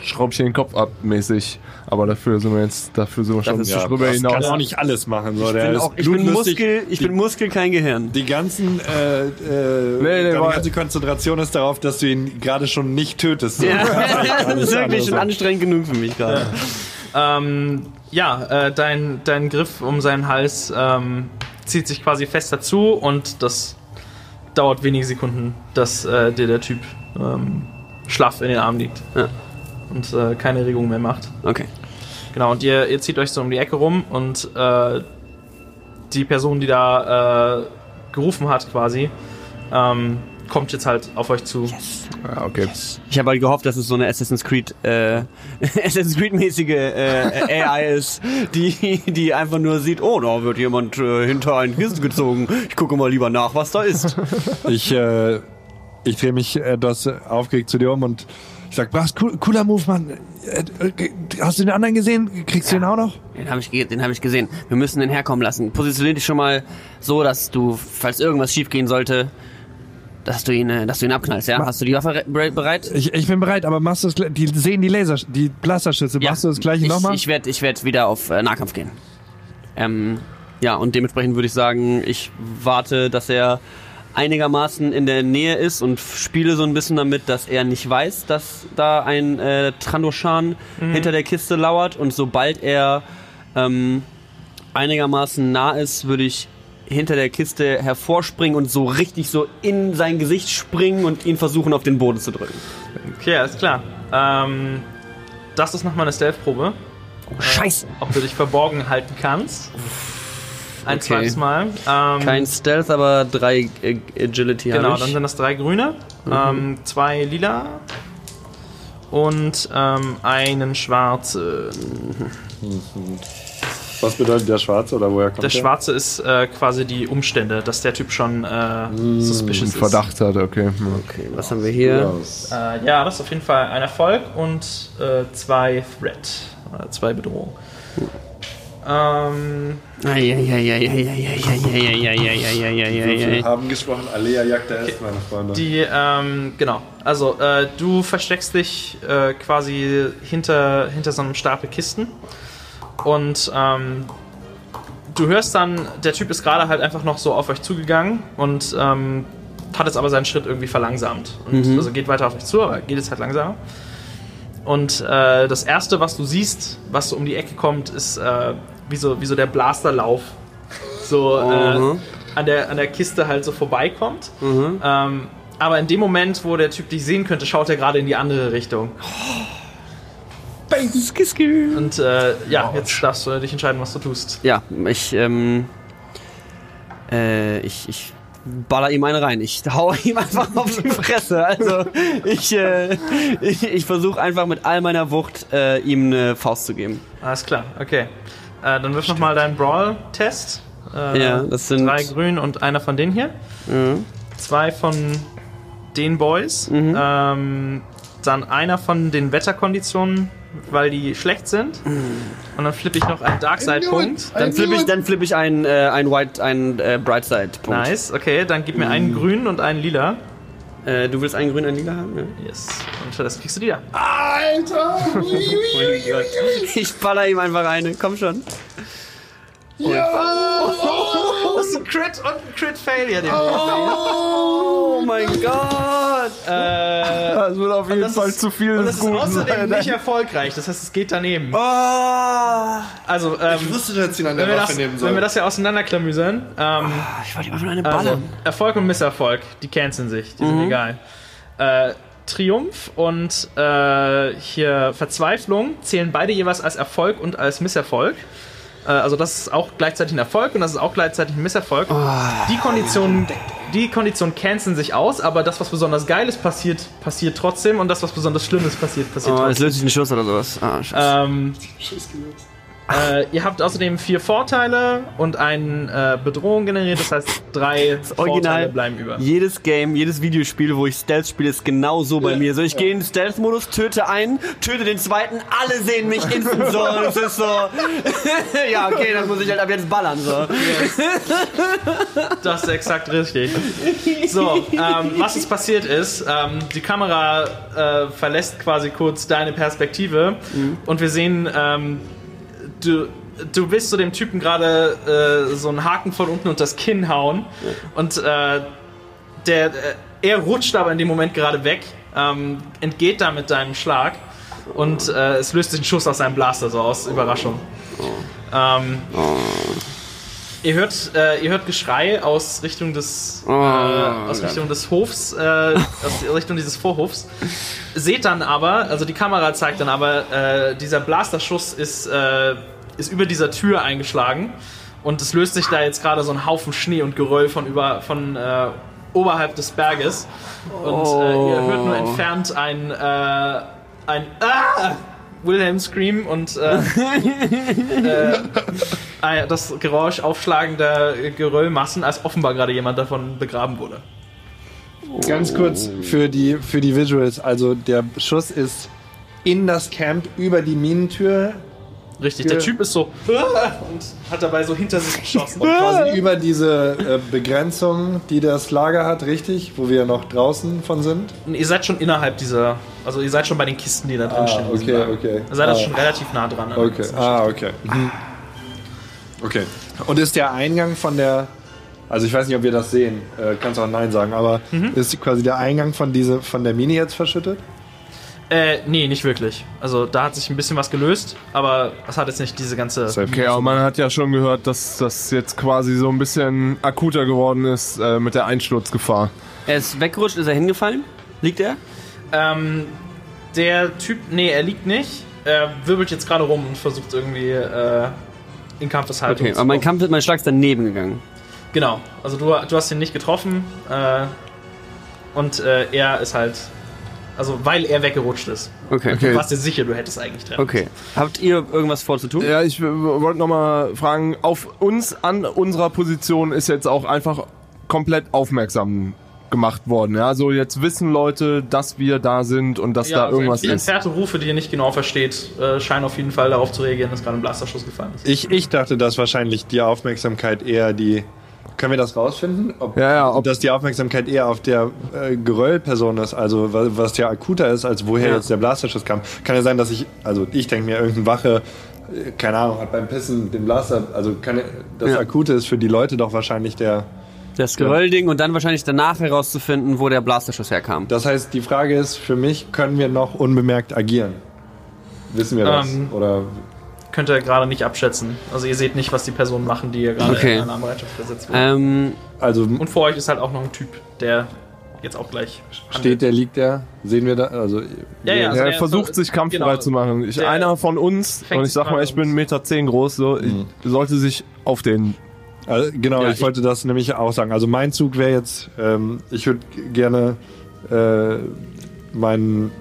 schraub ich den Kopf ab mäßig. Aber dafür sind wir jetzt, dafür sind wir schon ist- drüber das kann hinaus. auch nicht alles machen. So. ich Der bin, ist auch, ich bin. Muskel, ich die, bin Muskel, kein Gehirn. Die ganzen, äh, äh, nee, deine war- ganze Konzentration ist darauf, dass du ihn gerade schon nicht tötest. So. Ja, Das ist wirklich schon anstrengend genug für mich gerade. Ähm, ja, äh, dein, dein Griff um seinen Hals ähm, zieht sich quasi fest dazu und das dauert wenige Sekunden, dass äh, dir der Typ ähm, schlaff in den Arm liegt. Ja. Und äh, keine Regung mehr macht. Okay. Genau, und ihr, ihr zieht euch so um die Ecke rum und äh, die Person, die da äh, gerufen hat quasi, ähm, kommt jetzt halt auf euch zu. Ja, okay. Ich habe halt gehofft, dass es so eine Assassin's Creed, äh, Assassin's Creed mäßige äh, AI ist, die, die einfach nur sieht, oh, da wird jemand äh, hinter einen Kissen gezogen. Ich gucke mal lieber nach, was da ist. Ich, äh, ich drehe mich etwas aufgeregt zu dir um und ich sag, was, cool, cooler Move, Mann. Äh, äh, Hast du den anderen gesehen? Kriegst du den auch noch? Den habe ich, den hab ich gesehen. Wir müssen den herkommen lassen. Positionier dich schon mal so, dass du, falls irgendwas schiefgehen sollte, dass du ihn, äh, dass du ihn abknallst, ja? Hast du die Waffe re- bere- bereit? Ich, ich bin bereit, aber machst du das, gl- die sehen die Laser, die Blasterschüsse, machst du das gleiche ich, nochmal? Ich werde ich werd wieder auf äh, Nahkampf gehen. Ähm, ja, und dementsprechend würde ich sagen, ich warte, dass er einigermaßen in der Nähe ist und spiele so ein bisschen damit, dass er nicht weiß, dass da ein äh, Trandoshan hinter der Kiste lauert und sobald er ähm, einigermaßen nah ist, würde ich hinter der Kiste hervorspringen und so richtig so in sein Gesicht springen und ihn versuchen auf den Boden zu drücken. Okay, alles klar. Ähm, das ist nochmal eine Stealth-Probe. Scheiße! Ob du dich verborgen halten kannst. Ein Okay. zweites Mal. Ähm, Kein Stealth, aber drei äh, Agility Genau, dann sind das drei grüne, ähm, zwei lila und ähm, einen schwarzen. Was bedeutet der Schwarze oder woher kommt Der schwarze ist äh, quasi die Umstände, dass der Typ schon äh, suspicious Verdacht hat, okay. Okay, was haben wir hier? ist. Äh, ja, das ist auf jeden Fall ein Erfolg und äh, zwei Threat, äh, zwei Bedrohung. Ähm, Eieieiei. haben gesprochen, Alea jagt der ist, meine Freunde. Die, ähm, genau. Also, äh, du versteckst dich äh, quasi hinter, hinter so einem Stapel Kisten. Und ähm, du hörst dann, der Typ ist gerade halt einfach noch so auf euch zugegangen und ähm, hat jetzt aber seinen Schritt irgendwie verlangsamt. Und also geht weiter auf euch zu, aber geht jetzt halt langsamer. Und äh, das erste, was du siehst, was so um die Ecke kommt, ist äh, wie, so, wie so der Blasterlauf. So äh, Mhm. an, der, an der Kiste halt so vorbeikommt. Ähm, aber in dem Moment, wo der Typ dich sehen könnte, schaut er gerade in die andere Richtung. Und äh, ja, jetzt darfst du dich entscheiden, was du tust. Ja, ich, ähm, äh, ich, ich baller ihm eine rein. Ich hau ihm einfach auf die Fresse. Also, ich, äh, ich, ich versuche einfach mit all meiner Wucht, äh, ihm eine Faust zu geben. Alles klar, okay. Äh, dann wirf nochmal deinen Brawl-Test. Äh, Ja, das sind- drei grün und einer von denen hier. Zwei von den Boys. Mhm. Ähm, dann einer von den Wetterkonditionen, weil die schlecht sind. Und dann flippe ich noch einen Darkside-Punkt. Dann flippe ich, dann flippe ich einen, äh, einen White, einen äh, Brightside-Punkt. Nice, okay, dann gib mir einen grünen und einen lila. Äh, du willst einen grünen, einen lila haben? Ja. Yes. Und das kriegst du die da. Ich baller ihm einfach eine. Komm schon. Das ist ein Crit und ein Crit-Failure. den Oh mein Gott. Äh, Das wird auf jeden das Fall ist- zu viel und das ist außerdem nicht erfolgreich. Das heißt, es geht daneben. Oh. Also, ähm, Ich wusste, dass ihn an wenn, der wir Waffe das, nehmen wenn soll. wir das ja auseinanderklamüsern, ähm, Ich wollte einfach nur eine also, ballern. Erfolg und Misserfolg, die canceln sich, die Mhm. sind egal. Äh, Triumph und äh, hier Verzweiflung zählen beide jeweils als Erfolg und als Misserfolg. Äh, also das ist auch gleichzeitig ein Erfolg und das ist auch gleichzeitig ein Misserfolg. Oh. Die Konditionen, die Konditionen canceln sich aus, aber das, was besonders Geiles passiert, passiert trotzdem und das, was besonders Schlimmes passiert, passiert Oh, trotzdem. jetzt löst sich ein Schuss oder sowas. Ah, scheiße. Ähm, Äh, ihr habt außerdem vier Vorteile und eine äh, Bedrohung generiert, das heißt drei Vorteile Original. bleiben über. Jedes Game, jedes Videospiel, wo ich Stealth spiele, ist genau so bei mir. So, ich gehe in den Stealth-Modus, töte einen, töte den zweiten, alle sehen mich instant so. Es ist so. ja, okay, dann muss ich halt ab jetzt ballern. So. Das ist exakt richtig. So, ähm, was jetzt passiert ist, ähm, die Kamera äh, verlässt quasi kurz deine Perspektive und wir sehen, ähm, du, du willst so dem Typen gerade äh, so einen Haken von unten unter das Kinn hauen. Und äh, der, äh, er rutscht aber in dem Moment gerade weg, ähm, entgeht da mit deinem Schlag und äh, es löst sich ein Schuss aus seinem Blaster, so aus. Überraschung. Ähm, Ihr hört, äh, ihr hört Geschrei aus Richtung des, äh, aus Richtung des Hofs, äh, aus Richtung dieses Vorhofs. Seht dann aber, also die Kamera zeigt dann aber, äh, dieser Blasterschuss ist, äh, ist über dieser Tür eingeschlagen und es löst sich da jetzt gerade so ein Haufen Schnee und Geröll von über von äh, oberhalb des Berges und äh, ihr hört nur entfernt ein äh, ein ah! Wilhelm Scream und äh, äh, äh, das Geräusch aufschlagender Geröllmassen, als offenbar gerade jemand davon begraben wurde. Ganz kurz für die, für die Visuals. Also der Schuss ist in das Camp über die Minentür Richtig, der Typ ist so und hat dabei so hinter sich geschossen. und quasi über diese äh, Begrenzung, die das Lager hat, richtig? Wo wir noch draußen von sind. Und ihr seid schon innerhalb dieser, also ihr seid schon bei den Kisten, die da drin Ah, stehen. okay, okay. Ihr seid also Ah. schon relativ nah dran. Okay. Ah, okay. Mhm. Okay. Und ist der Eingang von der. Also ich weiß nicht, ob wir das sehen. Äh, kannst auch Nein sagen, aber Mhm. ist quasi der Eingang von diese von der Mini jetzt verschüttet? Äh, nee, nicht wirklich. Also da hat sich ein bisschen was gelöst, aber es hat jetzt nicht diese ganze. Okay, aber man hat ja schon gehört, dass das jetzt quasi so ein bisschen akuter geworden ist äh, mit der Einsturzgefahr. Er ist weggerutscht, ist er hingefallen? Liegt er? Ähm, der Typ, nee, er liegt nicht. Er wirbelt jetzt gerade rum und versucht irgendwie äh, in Kampfeshaltung Okay, aber mein. Kampf, mein Schlag ist daneben gegangen. Genau, also du, du hast ihn nicht getroffen äh, und äh, er ist halt, also weil er weggerutscht ist. Okay. Du warst dir sicher, du hättest eigentlich treffen. Okay. Habt ihr irgendwas vorzutun? Ja, ich w- wollte nochmal fragen, auf uns an unserer Position ist jetzt auch einfach komplett aufmerksam gemacht worden. Ja, also jetzt wissen Leute, dass wir da sind und dass Ja, da also irgendwas die ist. entfernte Rufe, die ihr nicht genau versteht, äh, scheinen auf jeden Fall darauf zu reagieren, dass gerade ein Blasterschuss gefallen ist. Ich, ich dachte, dass wahrscheinlich die Aufmerksamkeit eher die. Können wir das rausfinden? Ob, Ja, ja, ob- dass die Aufmerksamkeit eher auf der äh, Geröllperson ist, also wa- was ja akuter ist, als woher Ja. jetzt der Blasterschuss kam. Kann ja sein, dass ich, also ich denke mir, irgendein Wache, äh, keine Ahnung, hat beim Pissen den Blaster, also kann, ja- das Ja. Akute ist für die Leute doch wahrscheinlich der. Das Geröllding und dann wahrscheinlich danach herauszufinden, wo der Blasterschuss herkam. Das heißt, die Frage ist für mich, können wir noch unbemerkt agieren? Wissen wir das? Ähm, Oder Könnt ihr gerade nicht abschätzen. Also ihr seht nicht, was die Personen machen, die ihr gerade Okay. in Alarmbereitschaft versetzt wird. Ähm, also Und vor euch ist halt auch noch ein Typ, der jetzt auch gleich steht der, liegt der? Sehen wir da? Also Ja, ja. Also er versucht sich kampffrei genau. zu machen. Ich, einer von uns, und ich sag mal, ich bin 1,10 uns. Meter zehn groß, so, ich, sollte sich auf den Also, genau, Ja, ich, ich- wollte das nämlich auch sagen. Also mein Zug wäre jetzt, ähm, ich würde gerne äh, meinen,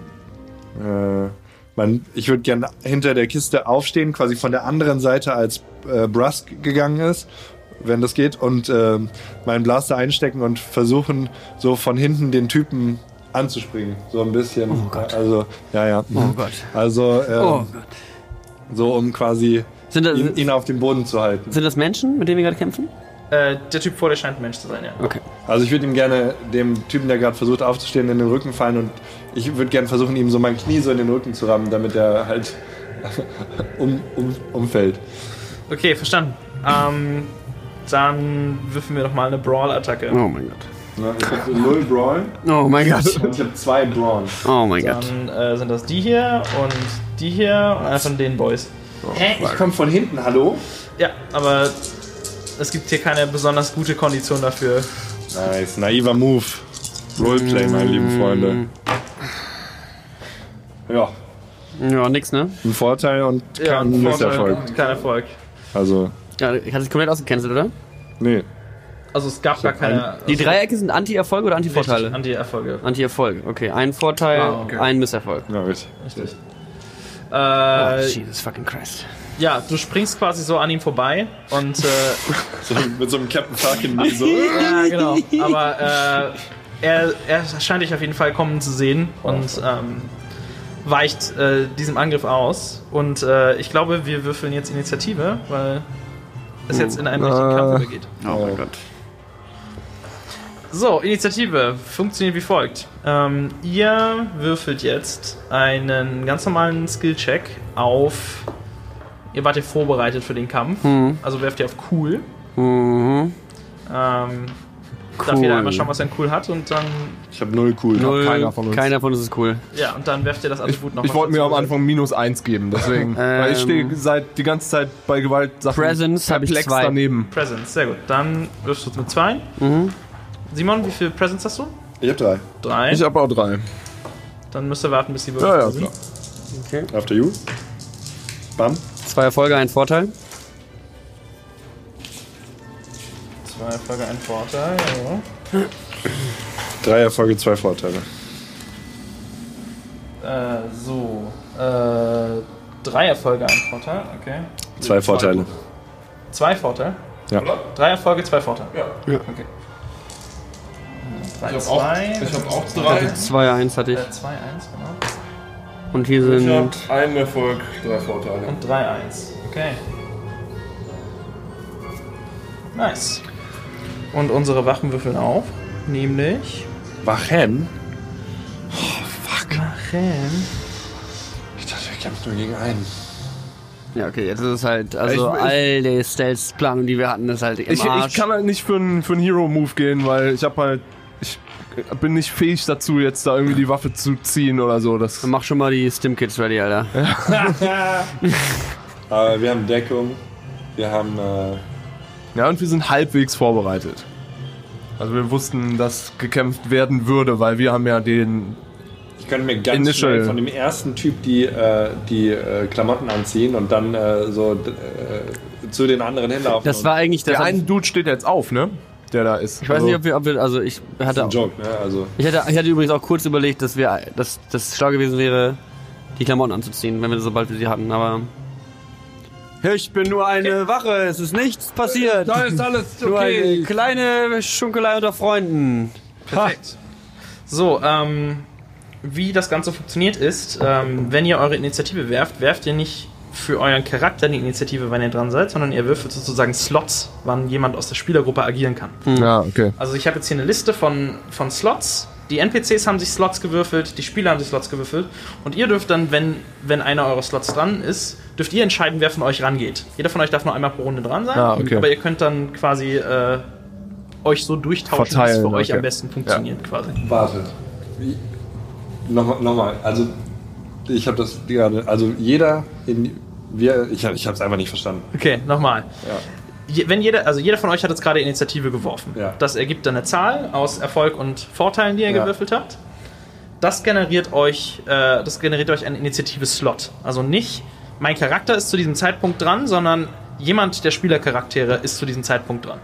äh, mein, ich würde gerne hinter der Kiste aufstehen, quasi von der anderen Seite als äh, Brusk gegangen ist, wenn das geht, und ähm, meinen Blaster einstecken und versuchen, so von hinten den Typen anzuspringen. So ein bisschen. Oh Gott. Also, ja, ja. oh Gott. Also, ähm, Oh Gott. so um quasi Sind das, ihn, ihn auf dem Boden zu halten. sind das Menschen, mit denen wir gerade kämpfen? Äh, der Typ vor dir scheint ein Mensch zu sein, ja. Okay. Also ich würde ihm gerne dem Typen, der gerade versucht aufzustehen, in den Rücken fallen und ich würde gerne versuchen, ihm so mein Knie so in den Rücken zu rammen, damit er halt um, um, umfällt. Okay, verstanden. Ähm, dann würfen wir doch mal eine Brawl-Attacke. Oh mein Gott. Ja, ich habe so null Brawl Oh mein Gott. und ich habe zwei Brawn. Oh mein Gott. Dann äh, sind das die hier und die hier und einer von den Boys. Hä? Ich komme von hinten, hallo? Ja, aber es gibt hier keine besonders gute Kondition dafür. Nice, naiver Move. Roleplay, meine lieben Freunde. Ja, Ja, nix, ne? ein Vorteil und kein Vorteil Misserfolg. und Kein Erfolg. Also, Ja, hat sich komplett ausgecancelt, oder? nee. Also es gab gar keine. Die also, Dreiecke sind Anti-Erfolge oder Anti-Vorteile? Anti-Erfolge. Anti-Erfolge. Okay, ein Vorteil, Ah, okay. ein Misserfolg. Ja, richtig. Richtig. Oh, Äh, Jesus fucking Christ. ja, du springst quasi so an ihm vorbei und äh, So, mit so einem Captain Falcon so. ja, genau. Aber äh, er, er scheint dich auf jeden Fall kommen zu sehen und ähm, weicht äh, diesem Angriff aus. Und äh, ich glaube, wir würfeln jetzt Initiative, weil es jetzt in einen richtigen Kampf übergeht. Oh mein Gott. So, Initiative funktioniert wie folgt. Ähm, ihr würfelt jetzt einen ganz normalen Skill-Check auf. Ihr wart ja vorbereitet für den Kampf. Also werft ihr auf cool. Mhm. Ähm, Darf jeder einmal schauen, was er in cool hat und dann. Ich habe null cool. Null, keiner von uns. Keiner von uns ist cool. Ja, und dann werft ihr das Ich, Attribut noch ich mal wollte mir am. Anfang minus eins geben, deswegen. weil ich stehe seit die ganze Zeit bei Gewalt Presence hab ich zwei. daneben. Presence, sehr gut. Dann wirfst du mit zwei. Simon, wie viel Presence hast du? Ich habe drei. Drei. Ich habe auch drei. Dann müsst ihr warten, bis die Würfel Ja, ja, sind. klar. After you. Bam. Zwei Erfolge, ein Vorteil. Zwei Erfolge, ein Vorteil. Ja. Drei Erfolge, zwei Vorteile. Äh, so. Äh, drei Erfolge, ein Vorteil. Okay. Zwei Vorteile. Zwei Vorteile? Ja. Drei Erfolge, zwei Vorteile. Ja. Okay. Drei, zwei. ich habe auch drei. 2-1 hatte ich. Äh, zwei, eins, genau. Und hier Ich sind. habe einen Erfolg, drei Vorteile. Und 3-1. Okay. Nice. Und unsere Wachen würfeln auf. Nämlich. Wachen? Wachen. Ich dachte, wir kämpfen nur gegen einen. Ja, okay, jetzt ist es halt. Also, Ich- ich- all die Stealth-Planung, die wir hatten, ist halt im Ich, Arsch. ich kann halt nicht für einen für einen Hero-Move gehen, weil ich habe halt. Ich bin nicht fähig dazu, jetzt da irgendwie die Waffe zu ziehen oder so. Das, Mach schon mal die Stim-Kits ready, Alter. Aber wir haben Deckung. Wir haben. Äh, ja, und wir sind halbwegs vorbereitet. Also wir wussten, dass gekämpft werden würde, weil wir haben ja den. ich könnte mir ganz Initial. schnell von dem ersten Typ die, äh, die äh, Klamotten anziehen und dann äh, so äh, zu den anderen hinlaufen. Das war eigentlich das. Der eine Dude steht jetzt auf, ne? Der da ist. ich weiß nicht, ob wir, ob wir. Also, ich hatte. ein Joke, ne? Also. Ich hatte, ich hatte übrigens auch kurz überlegt, dass wir, dass das schlau gewesen wäre, die Klamotten anzuziehen, wenn wir sobald wir sie hatten, aber. Ich bin nur eine Wache, es ist nichts passiert. Da ist alles Nur eine kleine Schunkelei unter Freunden. Perfekt. So, ähm, wie das Ganze funktioniert ist, ähm, wenn ihr eure Initiative werft, werft ihr nicht für euren Charakter die Initiative, wenn ihr dran seid, sondern ihr würfelt sozusagen Slots, wann jemand aus der Spielergruppe agieren kann. Ja, okay. Also ich habe jetzt hier eine Liste von, von Slots. Die NPCs haben sich Slots gewürfelt, die Spieler haben sich Slots gewürfelt. Und ihr dürft dann, wenn, wenn einer eurer Slots dran ist, dürft ihr entscheiden, wer von euch rangeht. Jeder von euch darf nur einmal pro Runde dran sein. Ah, okay. Aber ihr könnt dann quasi äh, euch so durchtauschen, wie es Verteilen, für euch okay. am besten funktioniert quasi. Wartet. Nochmal, nochmal. Also, ich habe das gerade. Also, jeder in. Wir, ich habe es einfach nicht verstanden. Okay, nochmal. Ja. Wenn jeder, also jeder von euch hat jetzt gerade Initiative geworfen. Ja. Das ergibt dann eine Zahl aus Erfolg und Vorteilen, die ihr Ja. gewürfelt habt. Das generiert euch, äh, das generiert euch einen Initiative-Slot. Also nicht, mein Charakter ist zu diesem Zeitpunkt dran, sondern jemand der Spielercharaktere ist zu diesem Zeitpunkt dran.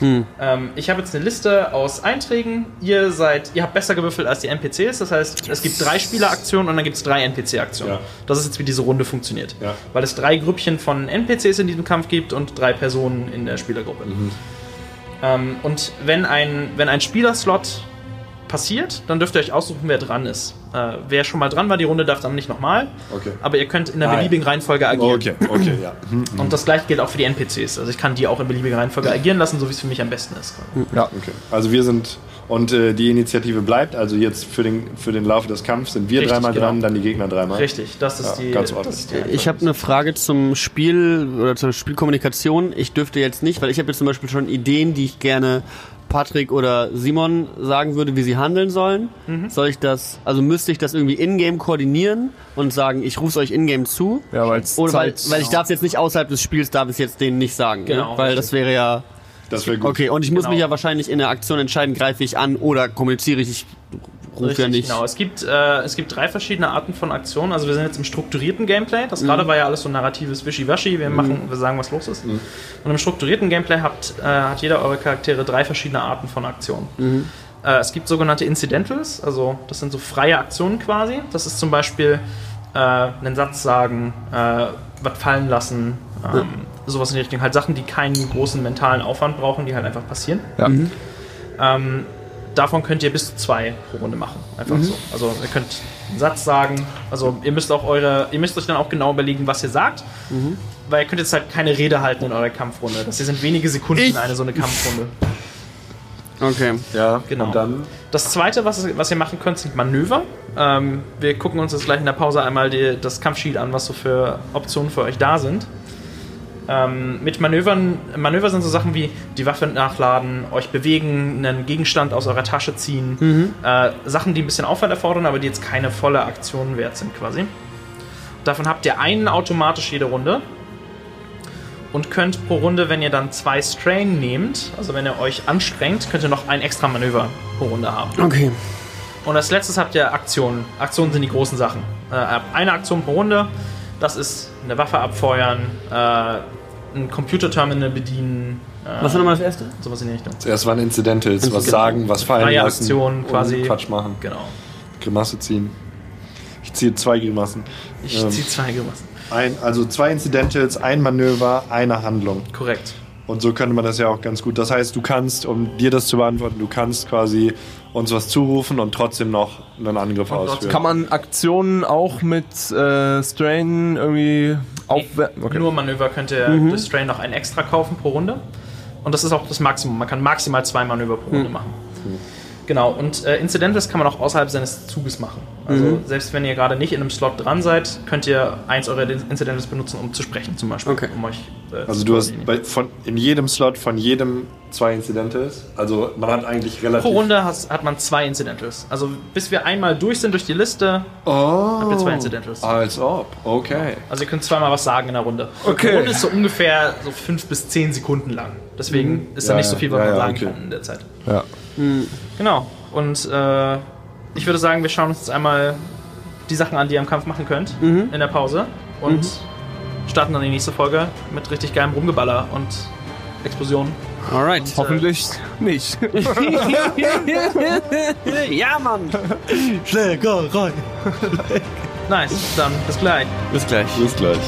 Ähm, ich habe jetzt eine Liste aus Einträgen. Ihr seid, ihr habt besser gewürfelt als die NPCs. Das heißt, es gibt drei Spieleraktionen und dann gibt es drei NPC-Aktionen. Ja. Das ist jetzt, wie diese Runde funktioniert. Ja. Weil es drei Grüppchen von NPCs in diesem Kampf gibt und drei Personen in der Spielergruppe. Ähm, und wenn ein, wenn ein Spielerslot passiert, dann dürft ihr euch aussuchen, wer dran ist. Äh, wer schon mal dran war, die Runde darf dann nicht nochmal. Okay. Aber ihr könnt in der ja. beliebigen Reihenfolge agieren. Okay, okay, ja. Und das gleiche gilt auch für die NPCs. Also ich kann die auch in beliebiger Reihenfolge agieren lassen, so wie es für mich am besten ist. Ja. Okay. Also, wir sind. Und äh, die Initiative bleibt. Also, jetzt für den, für den Lauf des Kampfs sind wir Richtig, dreimal genau. dran, dann die Gegner dreimal. Richtig, das ist Ja, die. ganz das ordentlich. ist die Ich habe eine Frage zum Spiel oder zur Spielkommunikation. Ich dürfte jetzt nicht, weil ich habe jetzt zum Beispiel schon Ideen, die ich gerne Patrick oder Simon sagen würde, wie sie handeln sollen. Soll ich das, also müsste ich das irgendwie in-game koordinieren und sagen, ich rufe euch in-game zu? Ja, weil's Oder weil, Zeit- weil ich darf es jetzt nicht außerhalb des Spiels, darf ich es jetzt denen nicht sagen. Genau, ne? Weil richtig. das wäre ja. Das wäre gut. Okay, und ich muss Genau. mich ja wahrscheinlich in der Aktion entscheiden, greife ich an oder kommuniziere ich. Ich rufe Richtig, ja nicht. genau. Es gibt, äh, es gibt drei verschiedene Arten von Aktionen. Also wir sind jetzt im strukturierten Gameplay. Das gerade war ja alles so narratives Wischiwaschi. Wir machen, wir sagen, was los ist. Und im strukturierten Gameplay habt, äh, hat jeder eure Charaktere drei verschiedene Arten von Aktionen. Äh, es gibt sogenannte Incidentals, also das sind so freie Aktionen quasi. Das ist zum Beispiel äh, einen Satz sagen, äh, was fallen lassen, ähm, sowas in die Richtung. Halt Sachen, die keinen großen mentalen Aufwand brauchen, die halt einfach passieren. Ja. Ähm, davon könnt ihr bis zu zwei pro Runde machen. Einfach so. Also ihr könnt einen Satz sagen. Also ihr müsst auch eure, ihr müsst euch dann auch genau überlegen, was ihr sagt. Weil ihr könnt jetzt halt keine Rede halten in eurer Kampfrunde. Das hier sind wenige Sekunden eine so eine Kampfrunde. Okay. Ja, Genau. und dann Das zweite, was, was ihr machen könnt, sind Manöver. Ähm, wir gucken uns jetzt gleich in der Pause einmal die, das Kampfsheet an, was so für Optionen für euch da sind. Ähm, mit Manövern, Manöver sind so Sachen wie die Waffe nachladen, euch bewegen, einen Gegenstand aus eurer Tasche ziehen. Äh, Sachen, die ein bisschen Aufwand erfordern, aber die jetzt keine volle Aktion wert sind quasi. Davon habt ihr einen automatisch jede Runde. Und könnt pro Runde, wenn ihr dann zwei Strain nehmt, also wenn ihr euch anstrengt, könnt ihr noch ein extra Manöver pro Runde haben. Okay. Und als letztes habt ihr Aktionen. Aktionen sind die großen Sachen. Äh, eine Aktion pro Runde, das ist eine Waffe abfeuern, äh, ein Computerterminal bedienen, äh, Was war nochmal das erste? sowas in die Richtung. zuerst waren Incidentals, was Genau. sagen, was fallen Freie lassen. Aktion und quasi. Quatsch machen. Genau. Grimasse ziehen. Ich ziehe zwei Grimassen. Ich Ähm. ziehe zwei Grimassen. Ein, also zwei Incidentals, ein Manöver, eine Handlung. Korrekt. Und so könnte man das ja auch ganz gut. Das heißt, du kannst, um dir das zu beantworten, du kannst quasi uns was zurufen und trotzdem noch einen Angriff ausführen. Kann man Aktionen auch mit äh, Strain irgendwie aufwerten? Okay. Nur Manöver könnt ihr durch Strain noch ein extra kaufen pro Runde. Und das ist auch das Maximum. Man kann maximal zwei Manöver pro Runde machen. Genau, und äh, Incidentals kann man auch außerhalb seines Zuges machen. Also selbst wenn ihr gerade nicht in einem Slot dran seid, könnt ihr eins eurer Incidentals benutzen, um zu sprechen zum Beispiel. Okay. Um euch, äh, Also du hast bei, von, in jedem Slot von jedem zwei Incidentals. Also man hat eigentlich relativ... Pro Runde has, hat man zwei Incidentals. Also bis wir einmal durch sind durch die Liste, Oh. habt ihr zwei Incidentals. Als ob. Okay. Also ihr könnt zweimal was sagen in der Runde. Okay. Die Runde ist so ungefähr so fünf bis zehn Sekunden lang. Deswegen ist da Ja, nicht so viel, was ja, man ja, sagen okay. kann in der Zeit. Ja. Genau. Und äh, ich würde sagen, wir schauen uns jetzt einmal die Sachen an, die ihr im Kampf machen könnt in der Pause. Und starten dann die nächste Folge mit richtig geilem Rumgeballer und Explosionen. Alright. Hoffentlich nicht. ja, Mann. Nice, dann bis gleich. Bis gleich. Bis gleich.